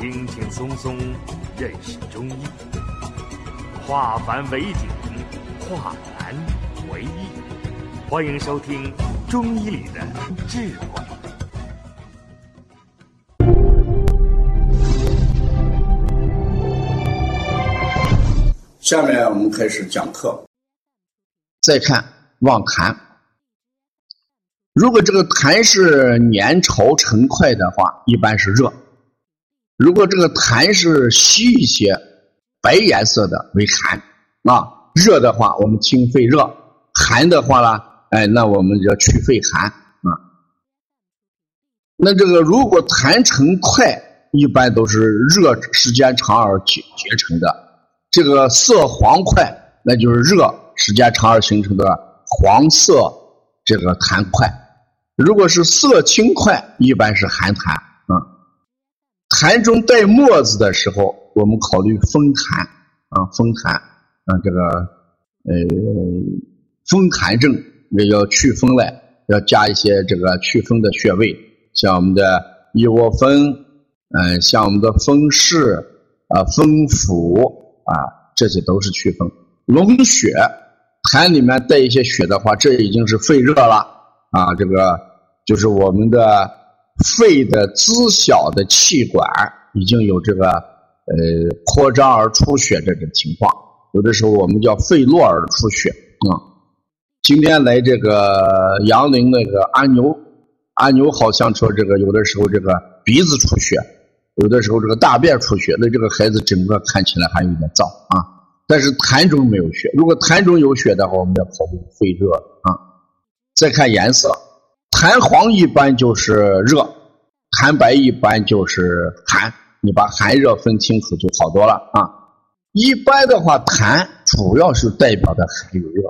轻轻松松认识中医，化繁为简，化难为易。欢迎收听《中医里的智慧》。下面我们开始讲课。再看望痰，如果这个痰是粘稠成块的话，一般是热；如果这个痰是稀一些、白颜色的为寒。啊，热的话我们清肺热，寒的话呢，哎，那我们就要去肺寒啊。那这个如果痰成块，一般都是热时间长而结结成的。这个色黄块，那就是热时间长而形成的黄色这个痰块。如果是色青块，一般是寒痰痰中带沫子的时候，我们考虑风痰啊，风痰啊，这个呃风寒症，那要祛风嘞，要加一些这个祛风的穴位，像我们的一窝蜂，嗯，像我们的风市啊，风府。啊，这些都是祛风。龙血，痰里面带一些血的话，这已经是肺热了啊。这个就是我们的肺的支小的气管已经有这个呃扩张而出血这种情况。有的时候我们叫肺络而出血啊。今天来这个杨凌那个阿牛，阿牛好像说这个有的时候这个鼻子出血。有的时候这个大便出血，那这个孩子整个看起来还有点燥啊。但是痰中没有血，如果痰中有血的话，我们要考虑肺热啊。再看颜色，痰黄一般就是热，痰白一般就是寒。你把寒热分清楚就好多了啊。一般的话，痰主要是代表的还有热